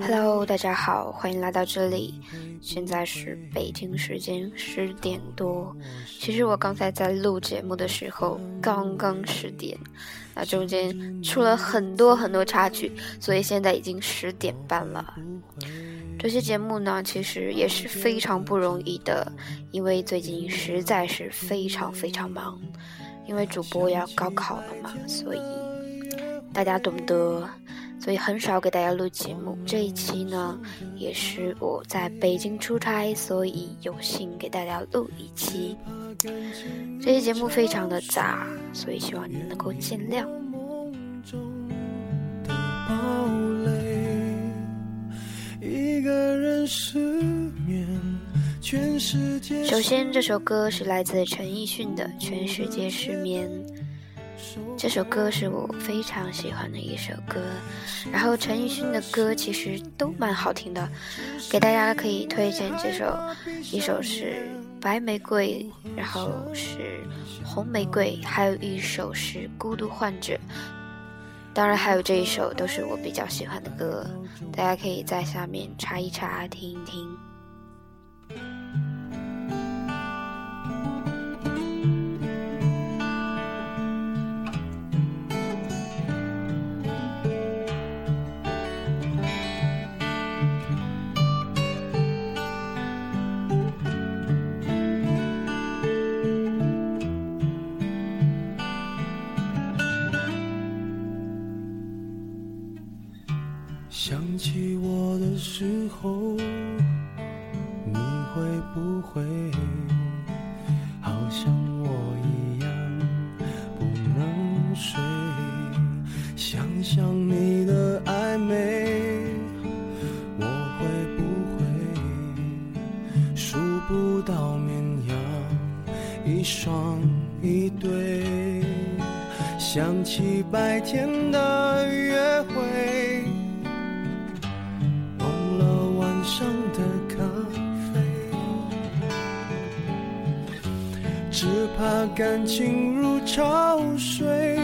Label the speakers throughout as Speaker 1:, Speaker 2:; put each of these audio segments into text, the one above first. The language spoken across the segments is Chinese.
Speaker 1: Hello，大家好，欢迎来到这里。现在是北京时间十点多。其实我刚才在录节目的时候，刚刚十点，那中间出了很多很多插曲，所以现在已经十点半了。这期节目呢，其实也是非常不容易的，因为最近实在是非常非常忙，因为主播要高考了嘛，所以大家懂得，所以很少给大家录节目。这一期呢，也是我在北京出差，所以有幸给大家录一期。这期节目非常的杂，所以希望你们能够见谅。首先，这首歌是来自陈奕迅的《全世界失眠》。这首歌是我非常喜欢的一首歌。然后，陈奕迅的歌其实都蛮好听的，给大家可以推荐这首，一首是《白玫瑰》，然后是《红玫瑰》，还有一首是《孤独患者》。当然，还有这一首都是我比较喜欢的歌，大家可以在下面查一查，听一听。
Speaker 2: 想你的暧昧，我会不会数不到绵羊一双一对？想起白天的约会。忘了晚上的咖啡，只怕感情如潮水，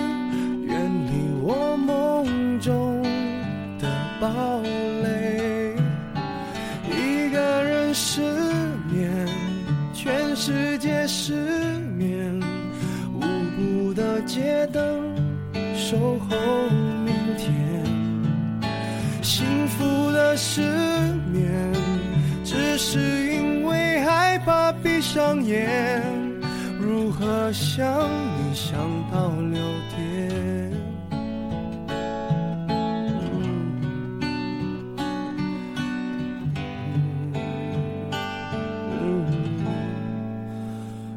Speaker 2: 的失。是因为害怕闭上眼，如何想你想到六点？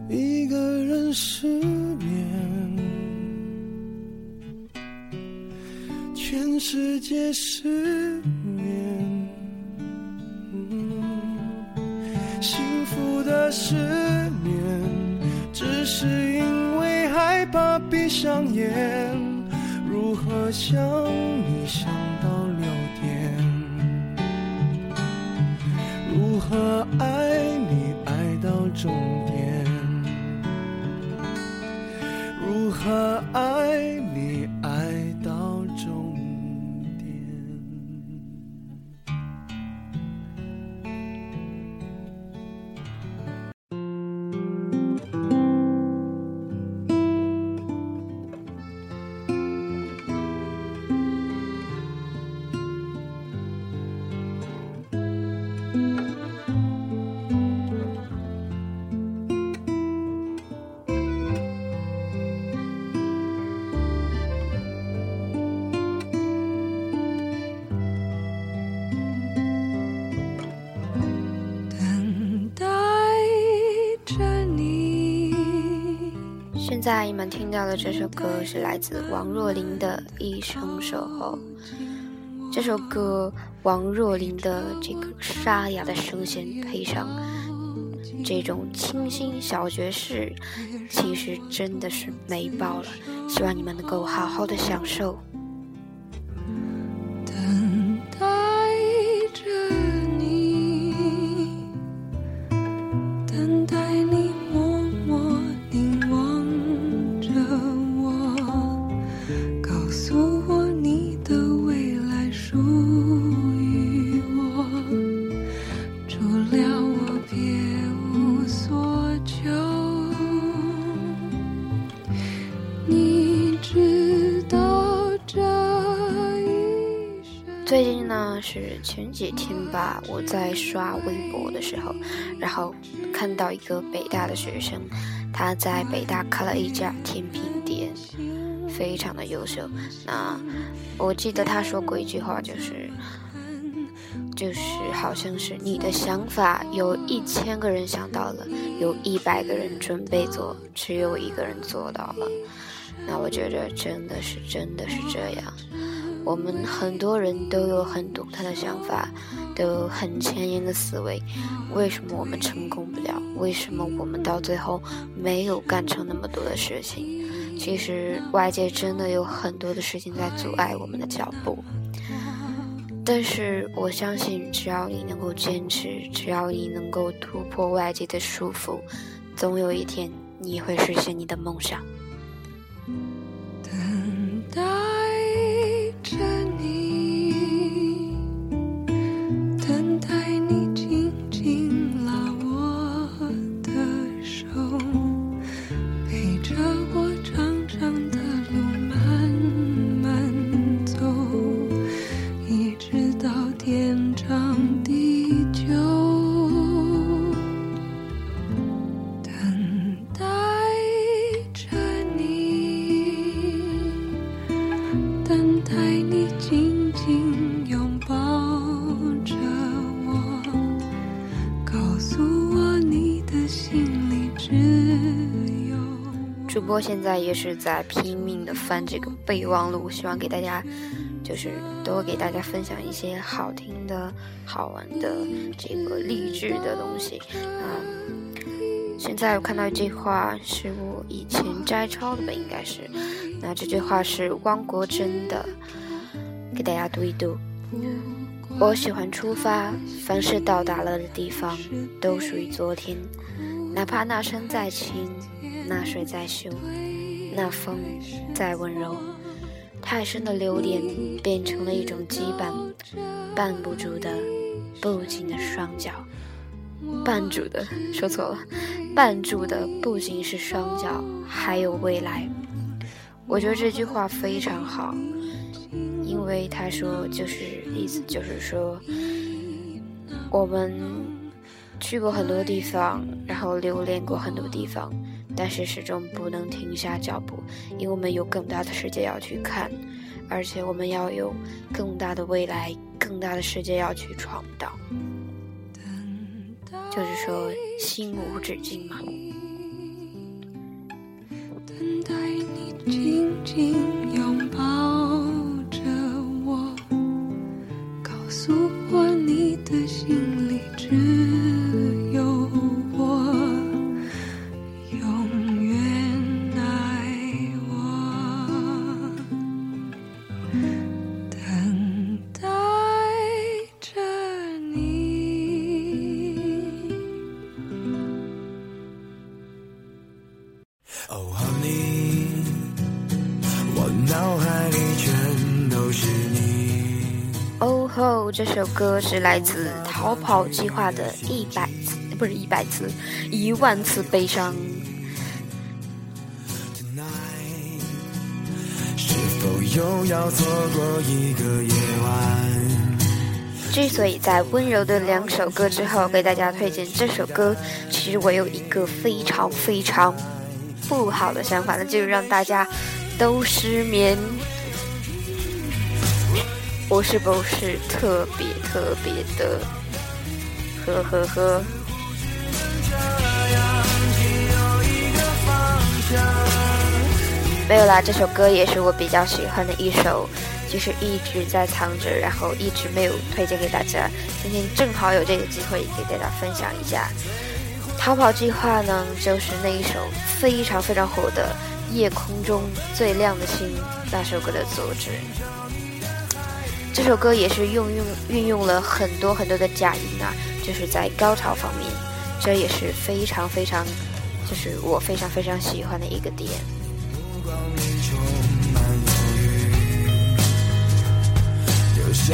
Speaker 2: 一个人失眠，全世界失眠。失眠，只是因为害怕闭上眼。如何想你想到六点？如何爱
Speaker 1: 现在你们听到的这首歌是来自王若琳的《一生守候》。这首歌，王若琳的这个沙哑的声线配上这种清新小爵士，其实真的是美爆了。希望你们能够好好的享受。
Speaker 2: 最近呢
Speaker 1: 是前几天吧，我在刷微博的时候，然后看到一个北大的学生，他在北大开了一家甜品店，非常的优秀。那我记得他说过一句话，就是，就是好像是你的想法有一千个人想到了，有一百个人准备做，只有一个人做到了。那我觉得真的是真的是这样。我们很多人都有很独特的想法，都有很前沿的思维。为什么我们成功不了？为什么我们到最后没有干成那么多的事情？其实外界真的有很多的事情在阻碍我们的脚步。但是我相信，只要你能够坚持，只要你能够突破外界的束缚，总有一天你会实现你的梦想。播现在也是在拼命的翻这个备忘录，希望给大家，就是多给大家分享一些好听的、好玩的这个励志的东西啊。现在我看到一句话，是我以前摘抄的吧，应该是。那这句话是汪国真的，给大家读一读。我喜欢出发，凡是到达了的地方，都属于昨天，哪怕那山再轻。那水再凶，那风再温柔，太深的留恋变成了一种羁绊，绊不住的，不仅的双脚，绊住的说错了，绊住的不仅是双脚，还有未来。我觉得这句话非常好，因为他说就是意思就是说，我们去过很多地方，然后留恋过很多地方。但是始终不能停下脚步，因为我们有更大的世界要去看，而且我们要有更大的未来、更大的世界要去闯荡。就是说，心无止境嘛。等待你紧紧拥抱这首歌是来自逃跑计划的《一百次》，不是一百次，一万次悲伤。是否又要错过一个夜晚之所以在温柔的两首歌之后给大家推荐这首歌，其实我有一个非常非常不好的想法，那就是让大家都失眠。我是不是特别特别的？呵呵呵。没有啦，这首歌也是我比较喜欢的一首，就是一直在藏着，然后一直没有推荐给大家。今天正好有这个机会给大家分享一下。逃跑计划呢，就是那一首非常非常火的《夜空中最亮的星》那首歌的作者。这首歌也是运用运用了很多很多的假音啊，就是在高潮方面，这也是非常非常，就是我非常非常喜欢的一个点。是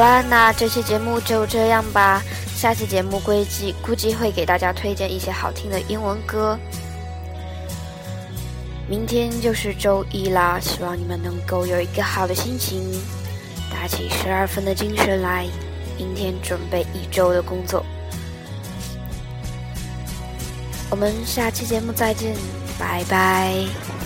Speaker 1: 好啦，那这期节目就这样吧。下期节目估计估计会给大家推荐一些好听的英文歌。明天就是周一啦，希望你们能够有一个好的心情，打起十二分的精神来，明天准备一周的工作。我们下期节目再见，拜拜。